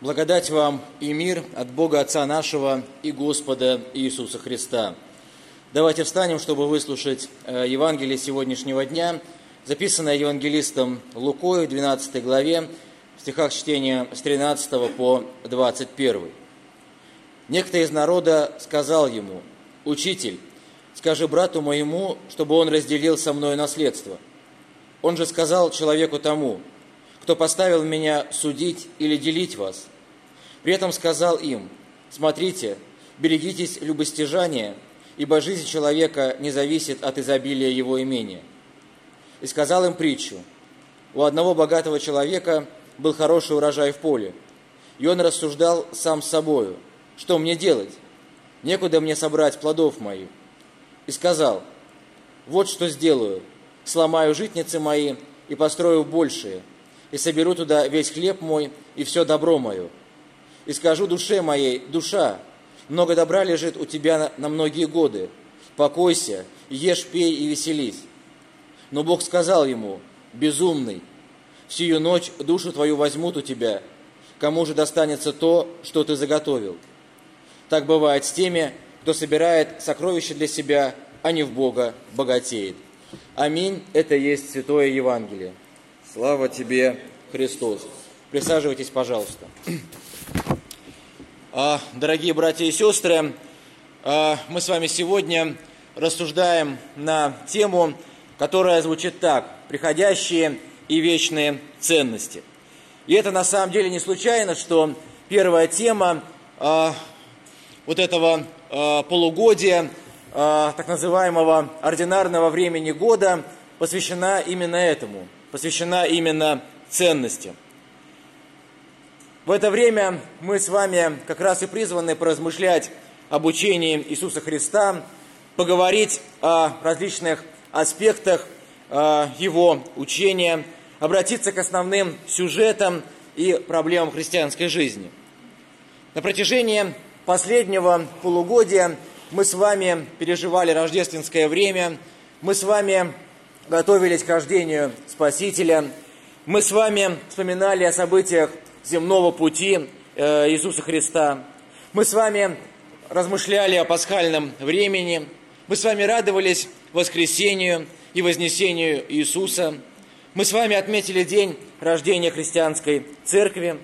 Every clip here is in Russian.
Благодать вам и мир от Бога Отца нашего и Господа Иисуса Христа. Давайте встанем, чтобы выслушать э, Евангелие сегодняшнего дня, записанное евангелистом Лукой в 12 главе, в стихах чтения с 13 по 21. Некто из народа сказал ему, «Учитель, скажи брату моему, чтобы он разделил со мной наследство». Он же сказал человеку тому, кто поставил меня судить или делить вас. При этом сказал им, смотрите, берегитесь любостяжания, ибо жизнь человека не зависит от изобилия его имения. И сказал им притчу, у одного богатого человека был хороший урожай в поле, и он рассуждал сам с собою, что мне делать? Некуда мне собрать плодов моих. И сказал, вот что сделаю, сломаю житницы мои и построю большие, и соберу туда весь хлеб мой и все добро мое, и скажу душе моей, душа, много добра лежит у тебя на, многие годы, покойся, ешь, пей и веселись. Но Бог сказал ему, безумный, всю ночь душу твою возьмут у тебя, кому же достанется то, что ты заготовил. Так бывает с теми, кто собирает сокровища для себя, а не в Бога богатеет. Аминь. Это есть Святое Евангелие. Слава тебе, Христос. Присаживайтесь, пожалуйста. А, дорогие братья и сестры, а, мы с вами сегодня рассуждаем на тему, которая звучит так – приходящие и вечные ценности. И это на самом деле не случайно, что первая тема а, вот этого полугодия, так называемого ординарного времени года, посвящена именно этому, посвящена именно ценностям. В это время мы с вами как раз и призваны поразмышлять об учении Иисуса Христа, поговорить о различных аспектах э, Его учения, обратиться к основным сюжетам и проблемам христианской жизни. На протяжении последнего полугодия мы с вами переживали рождественское время, мы с вами готовились к рождению Спасителя, мы с вами вспоминали о событиях земного пути э, Иисуса Христа. Мы с вами размышляли о пасхальном времени. Мы с вами радовались воскресению и вознесению Иисуса. Мы с вами отметили день рождения христианской церкви.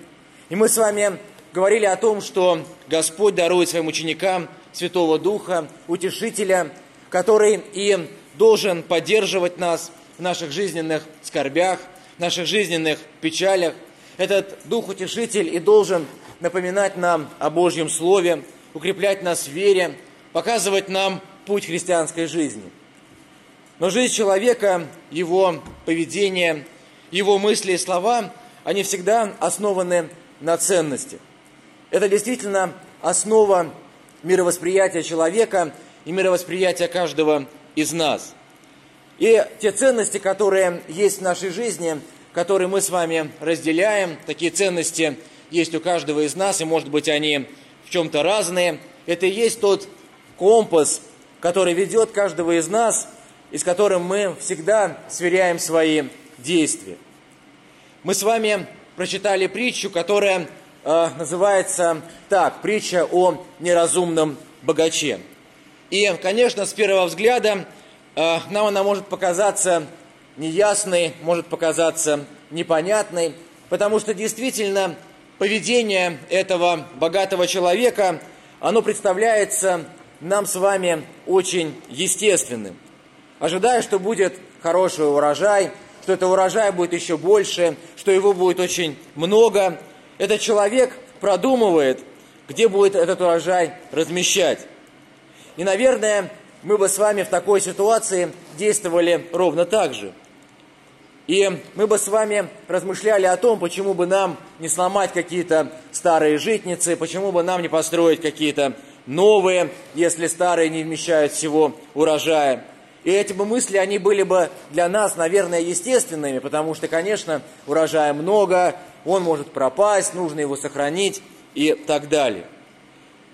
И мы с вами говорили о том, что Господь дарует своим ученикам Святого Духа, Утешителя, который и должен поддерживать нас в наших жизненных скорбях, в наших жизненных печалях, этот Дух-Утешитель и должен напоминать нам о Божьем Слове, укреплять нас в вере, показывать нам путь христианской жизни. Но жизнь человека, его поведение, его мысли и слова, они всегда основаны на ценности. Это действительно основа мировосприятия человека и мировосприятия каждого из нас. И те ценности, которые есть в нашей жизни – которые мы с вами разделяем. Такие ценности есть у каждого из нас, и, может быть, они в чем-то разные. Это и есть тот компас, который ведет каждого из нас, и с которым мы всегда сверяем свои действия. Мы с вами прочитали притчу, которая э, называется так, притча о неразумном богаче. И, конечно, с первого взгляда э, нам она может показаться неясной, может показаться непонятной, потому что действительно поведение этого богатого человека, оно представляется нам с вами очень естественным. Ожидая, что будет хороший урожай, что это урожай будет еще больше, что его будет очень много, этот человек продумывает, где будет этот урожай размещать. И, наверное, мы бы с вами в такой ситуации действовали ровно так же – и мы бы с вами размышляли о том, почему бы нам не сломать какие-то старые житницы, почему бы нам не построить какие-то новые, если старые не вмещают всего урожая. И эти бы мысли, они были бы для нас, наверное, естественными, потому что, конечно, урожая много, он может пропасть, нужно его сохранить и так далее.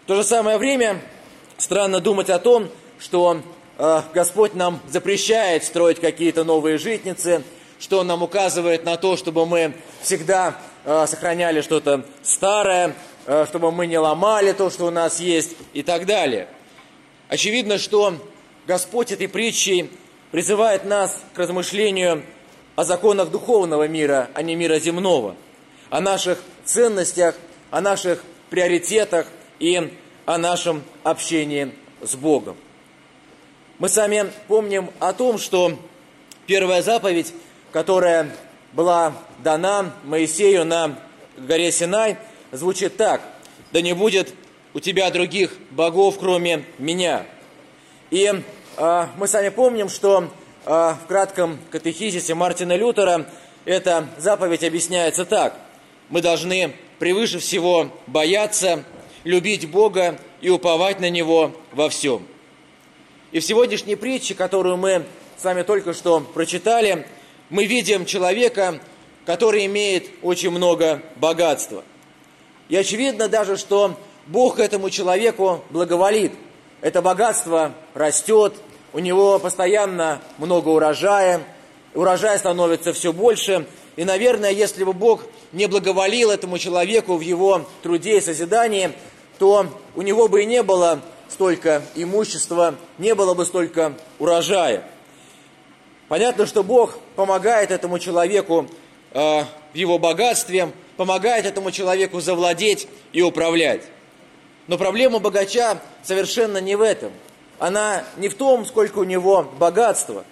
В то же самое время странно думать о том, что э, Господь нам запрещает строить какие-то новые житницы, что он нам указывает на то, чтобы мы всегда э, сохраняли что-то старое, э, чтобы мы не ломали то, что у нас есть и так далее. Очевидно, что Господь этой притчей призывает нас к размышлению о законах духовного мира, а не мира земного, о наших ценностях, о наших приоритетах и о нашем общении с Богом. Мы сами помним о том, что первая заповедь, которая была дана Моисею на горе Синай, звучит так. «Да не будет у тебя других богов, кроме меня». И э, мы сами помним, что э, в кратком катехизисе Мартина Лютера эта заповедь объясняется так. Мы должны превыше всего бояться, любить Бога и уповать на Него во всем. И в сегодняшней притче, которую мы с вами только что прочитали, мы видим человека, который имеет очень много богатства. И очевидно даже, что Бог этому человеку благоволит. Это богатство растет, у него постоянно много урожая, урожай становится все больше. И, наверное, если бы Бог не благоволил этому человеку в его труде и созидании, то у него бы и не было столько имущества, не было бы столько урожая. Понятно, что Бог помогает этому человеку э, его богатстве, помогает этому человеку завладеть и управлять. Но проблема богача совершенно не в этом. Она не в том, сколько у него богатства,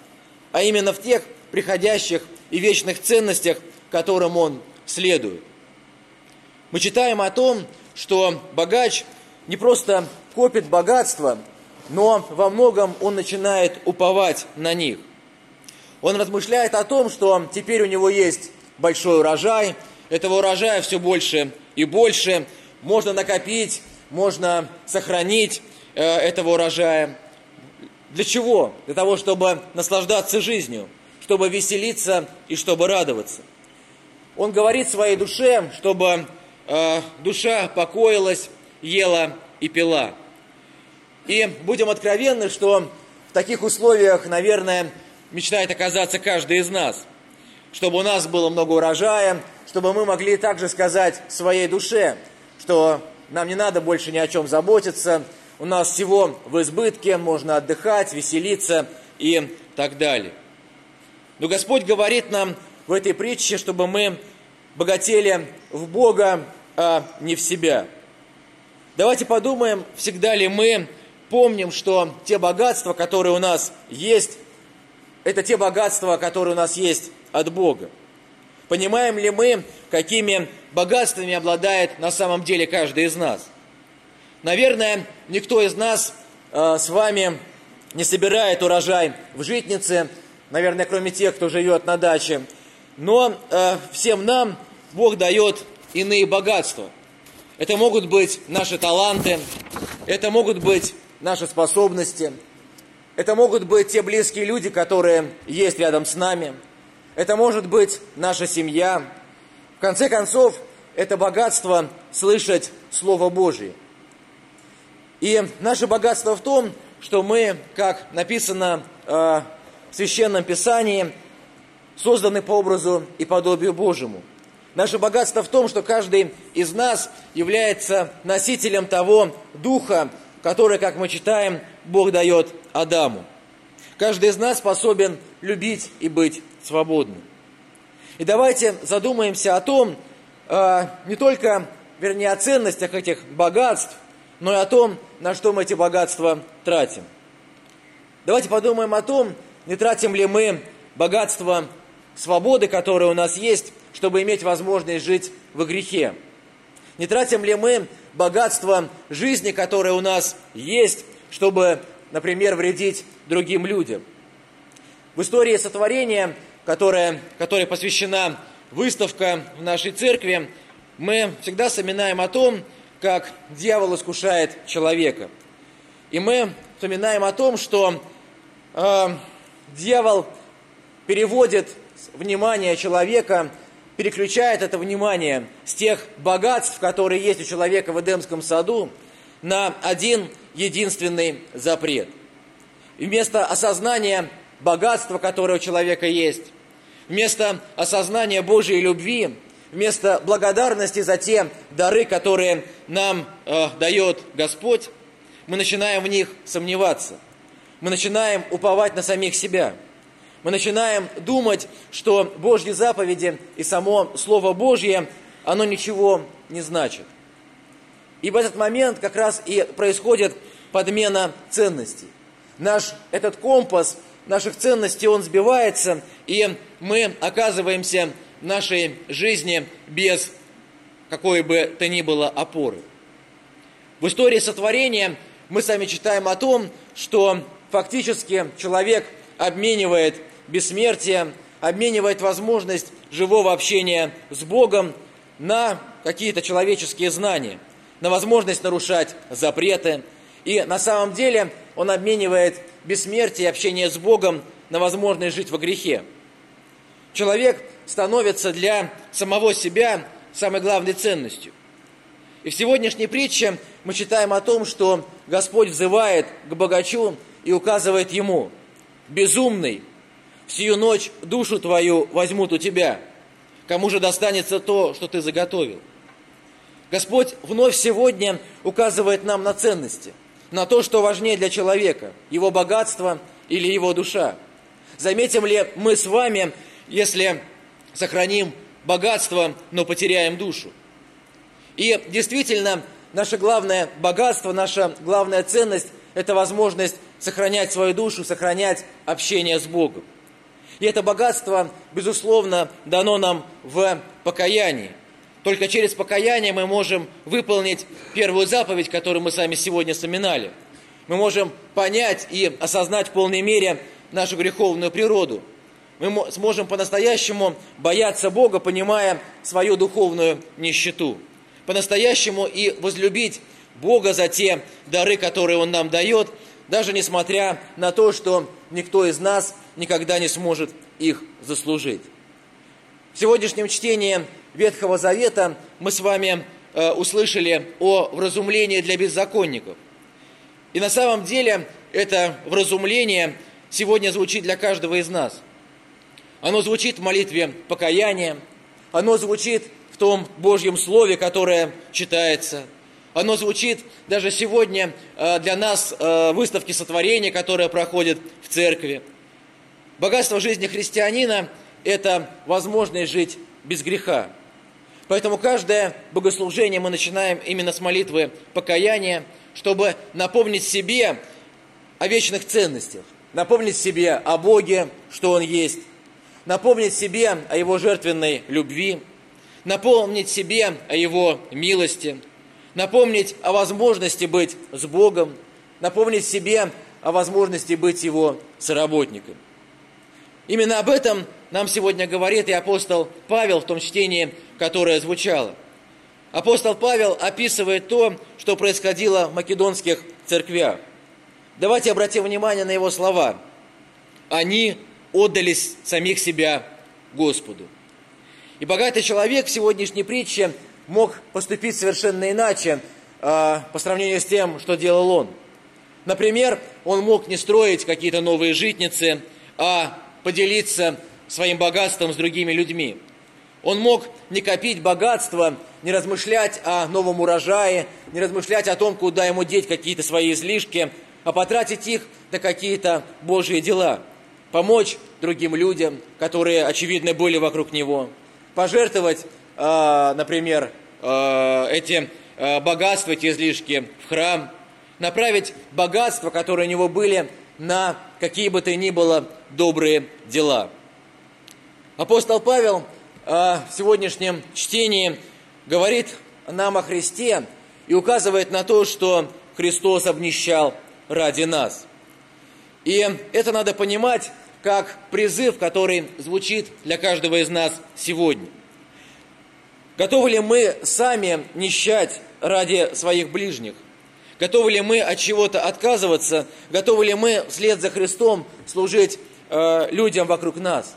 а именно в тех приходящих и вечных ценностях, которым он следует. Мы читаем о том, что богач не просто копит богатство, но во многом он начинает уповать на них. Он размышляет о том, что теперь у него есть большой урожай, этого урожая все больше и больше, можно накопить, можно сохранить э, этого урожая. Для чего? Для того, чтобы наслаждаться жизнью, чтобы веселиться и чтобы радоваться. Он говорит своей душе, чтобы душа покоилась, ела и пила. И будем откровенны, что в таких условиях, наверное, мечтает оказаться каждый из нас. Чтобы у нас было много урожая, чтобы мы могли также сказать своей душе, что нам не надо больше ни о чем заботиться, у нас всего в избытке, можно отдыхать, веселиться и так далее. Но Господь говорит нам в этой притче, чтобы мы богатели в Бога, а не в себя – Давайте подумаем, всегда ли мы помним, что те богатства, которые у нас есть, это те богатства, которые у нас есть от Бога. Понимаем ли мы, какими богатствами обладает на самом деле каждый из нас? Наверное, никто из нас э, с вами не собирает урожай в житнице, наверное, кроме тех, кто живет на даче. Но э, всем нам Бог дает иные богатства – это могут быть наши таланты, это могут быть наши способности, это могут быть те близкие люди, которые есть рядом с нами, это может быть наша семья. В конце концов, это богатство слышать Слово Божье. И наше богатство в том, что мы, как написано э, в Священном Писании, созданы по образу и подобию Божьему – Наше богатство в том, что каждый из нас является носителем того духа, который, как мы читаем, Бог дает Адаму. Каждый из нас способен любить и быть свободным. И давайте задумаемся о том, э, не только, вернее, о ценностях этих богатств, но и о том, на что мы эти богатства тратим. Давайте подумаем о том, не тратим ли мы богатство свободы, которое у нас есть, чтобы иметь возможность жить в грехе? Не тратим ли мы богатство жизни, которое у нас есть, чтобы, например, вредить другим людям? В истории сотворения, которая, которой посвящена выставка в нашей церкви, мы всегда вспоминаем о том, как дьявол искушает человека. И мы вспоминаем о том, что э, дьявол переводит внимание человека переключает это внимание с тех богатств, которые есть у человека в Эдемском саду, на один единственный запрет. Вместо осознания богатства, которое у человека есть, вместо осознания Божьей любви, вместо благодарности за те дары, которые нам э, дает Господь, мы начинаем в них сомневаться. Мы начинаем уповать на самих себя. Мы начинаем думать, что Божьи заповеди и само Слово Божье, оно ничего не значит. И в этот момент как раз и происходит подмена ценностей. Наш этот компас наших ценностей, он сбивается, и мы оказываемся в нашей жизни без какой бы то ни было опоры. В истории сотворения мы сами читаем о том, что фактически человек обменивает бессмертие, обменивает возможность живого общения с Богом на какие-то человеческие знания, на возможность нарушать запреты. И на самом деле он обменивает бессмертие и общение с Богом на возможность жить во грехе. Человек становится для самого себя самой главной ценностью. И в сегодняшней притче мы читаем о том, что Господь взывает к богачу и указывает ему, «Безумный, всю ночь душу твою возьмут у тебя, кому же достанется то, что ты заготовил?» Господь вновь сегодня указывает нам на ценности, на то, что важнее для человека, его богатство или его душа. Заметим ли мы с вами, если сохраним богатство, но потеряем душу? И действительно, наше главное богатство, наша главная ценность – это возможность сохранять свою душу, сохранять общение с Богом. И это богатство, безусловно, дано нам в покаянии. Только через покаяние мы можем выполнить первую заповедь, которую мы сами сегодня вспоминали. Мы можем понять и осознать в полной мере нашу греховную природу. Мы сможем по-настоящему бояться Бога, понимая свою духовную нищету по-настоящему и возлюбить Бога за те дары, которые Он нам дает, даже несмотря на то, что никто из нас никогда не сможет их заслужить. В сегодняшнем чтении Ветхого Завета мы с вами э, услышали о вразумлении для беззаконников. И на самом деле это вразумление сегодня звучит для каждого из нас. Оно звучит в молитве покаяния, оно звучит в том Божьем Слове, которое читается. Оно звучит даже сегодня э, для нас э, выставке сотворения, которая проходит в церкви. Богатство жизни христианина – это возможность жить без греха. Поэтому каждое богослужение мы начинаем именно с молитвы покаяния, чтобы напомнить себе о вечных ценностях, напомнить себе о Боге, что Он есть, напомнить себе о Его жертвенной любви – напомнить себе о Его милости, напомнить о возможности быть с Богом, напомнить себе о возможности быть Его соработником. Именно об этом нам сегодня говорит и апостол Павел в том чтении, которое звучало. Апостол Павел описывает то, что происходило в македонских церквях. Давайте обратим внимание на его слова. Они отдались самих себя Господу. И богатый человек в сегодняшней притче мог поступить совершенно иначе э, по сравнению с тем, что делал он. Например, он мог не строить какие-то новые житницы, а поделиться своим богатством с другими людьми. Он мог не копить богатство, не размышлять о новом урожае, не размышлять о том, куда ему деть какие-то свои излишки, а потратить их на какие-то Божьи дела, помочь другим людям, которые, очевидно, были вокруг него – пожертвовать, а, например, а, эти а, богатства, эти излишки в храм, направить богатства, которые у него были, на какие бы то ни было добрые дела. Апостол Павел в сегодняшнем чтении говорит нам о Христе и указывает на то, что Христос обнищал ради нас. И это надо понимать как призыв, который звучит для каждого из нас сегодня. Готовы ли мы сами нищать ради своих ближних? Готовы ли мы от чего-то отказываться? Готовы ли мы вслед за Христом служить э, людям вокруг нас?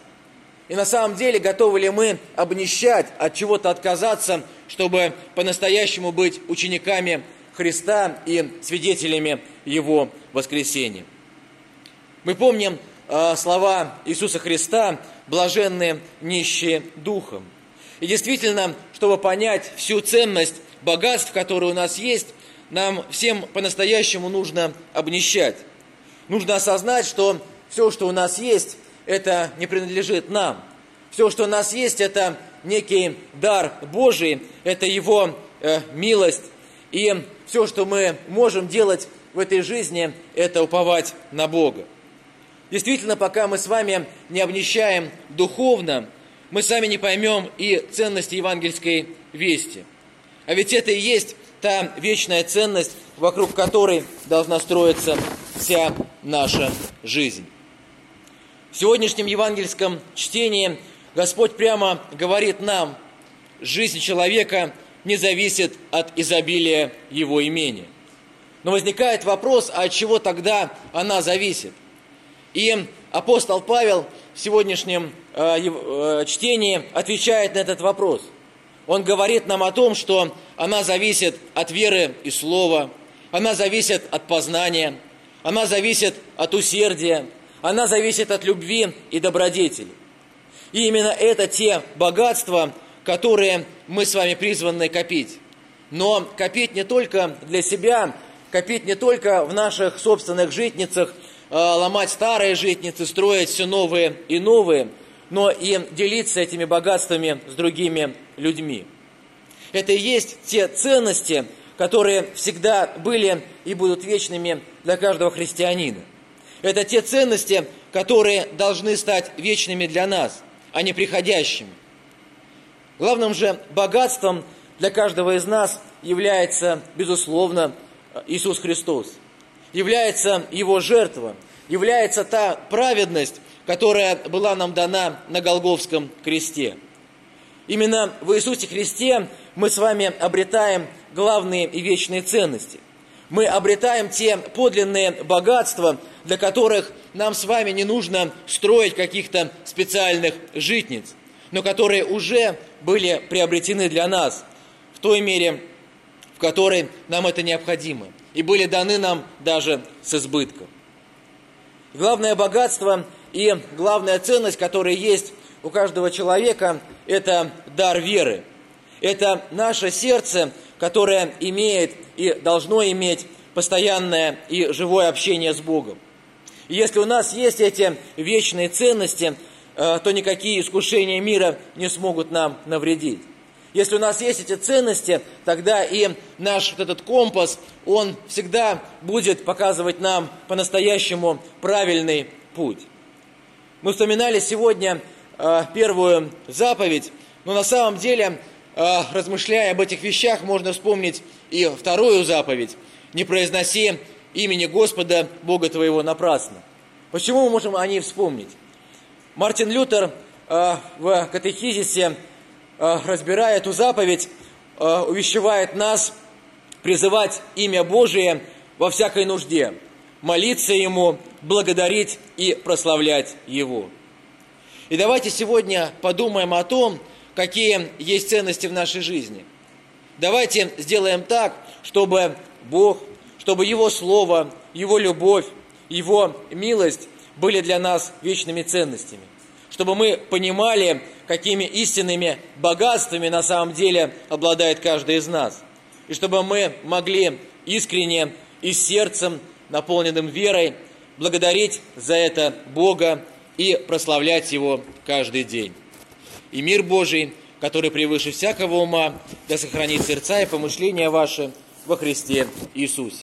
И на самом деле готовы ли мы обнищать, от чего-то отказаться, чтобы по-настоящему быть учениками Христа и свидетелями Его воскресения? Мы помним Э, слова Иисуса Христа «блаженные нищие духом». И действительно, чтобы понять всю ценность богатств, которые у нас есть, нам всем по-настоящему нужно обнищать. Нужно осознать, что все, что у нас есть, это не принадлежит нам. Все, что у нас есть, это некий дар Божий, это Его э, милость. И все, что мы можем делать в этой жизни, это уповать на Бога. Действительно, пока мы с вами не обнищаем духовно, мы сами не поймем и ценности евангельской вести. А ведь это и есть та вечная ценность, вокруг которой должна строиться вся наша жизнь. В сегодняшнем евангельском чтении Господь прямо говорит нам, жизнь человека не зависит от изобилия его имения. Но возникает вопрос, а от чего тогда она зависит? И апостол Павел в сегодняшнем э, э, чтении отвечает на этот вопрос. Он говорит нам о том, что она зависит от веры и слова, она зависит от познания, она зависит от усердия, она зависит от любви и добродетели. И именно это те богатства, которые мы с вами призваны копить. Но копить не только для себя, копить не только в наших собственных житницах, Э, ломать старые житницы, строить все новые и новые, но и делиться этими богатствами с другими людьми. Это и есть те ценности, которые всегда были и будут вечными для каждого христианина. Это те ценности, которые должны стать вечными для нас, а не приходящими. Главным же богатством для каждого из нас является, безусловно, Иисус Христос – является Его жертва, является та праведность, которая была нам дана на Голговском кресте. Именно в Иисусе Христе мы с вами обретаем главные и вечные ценности. Мы обретаем те подлинные богатства, для которых нам с вами не нужно строить каких-то специальных житниц, но которые уже были приобретены для нас в той мере, в которой нам это необходимо – и были даны нам даже с избытком. Главное богатство и главная ценность, которая есть у каждого человека, это дар веры. Это наше сердце, которое имеет и должно иметь постоянное и живое общение с Богом. И если у нас есть эти вечные ценности, э, то никакие искушения мира не смогут нам навредить. Если у нас есть эти ценности, тогда и наш вот этот компас, он всегда будет показывать нам по-настоящему правильный путь. Мы вспоминали сегодня э, первую заповедь, но на самом деле, размышляя об этих вещах, можно вспомнить и вторую заповедь. Не произноси имени Господа, Бога твоего, напрасно. Почему мы можем о ней вспомнить? Мартин Лютер э, в катехизисе Э, разбирая эту заповедь, увещевает нас призывать имя Божие во всякой нужде, молиться Ему, благодарить и прославлять Его. И давайте сегодня подумаем о том, какие есть ценности в нашей жизни. Давайте сделаем так, чтобы Бог, чтобы Его Слово, Его любовь, Его милость были для нас вечными ценностями чтобы мы понимали, какими истинными богатствами на самом деле обладает каждый из нас. И чтобы мы могли искренне и сердцем, наполненным верой, благодарить за это Бога и прославлять Его каждый день. И мир Божий, который превыше всякого ума, да сохранит сердца и помышления ваши во Христе Иисусе.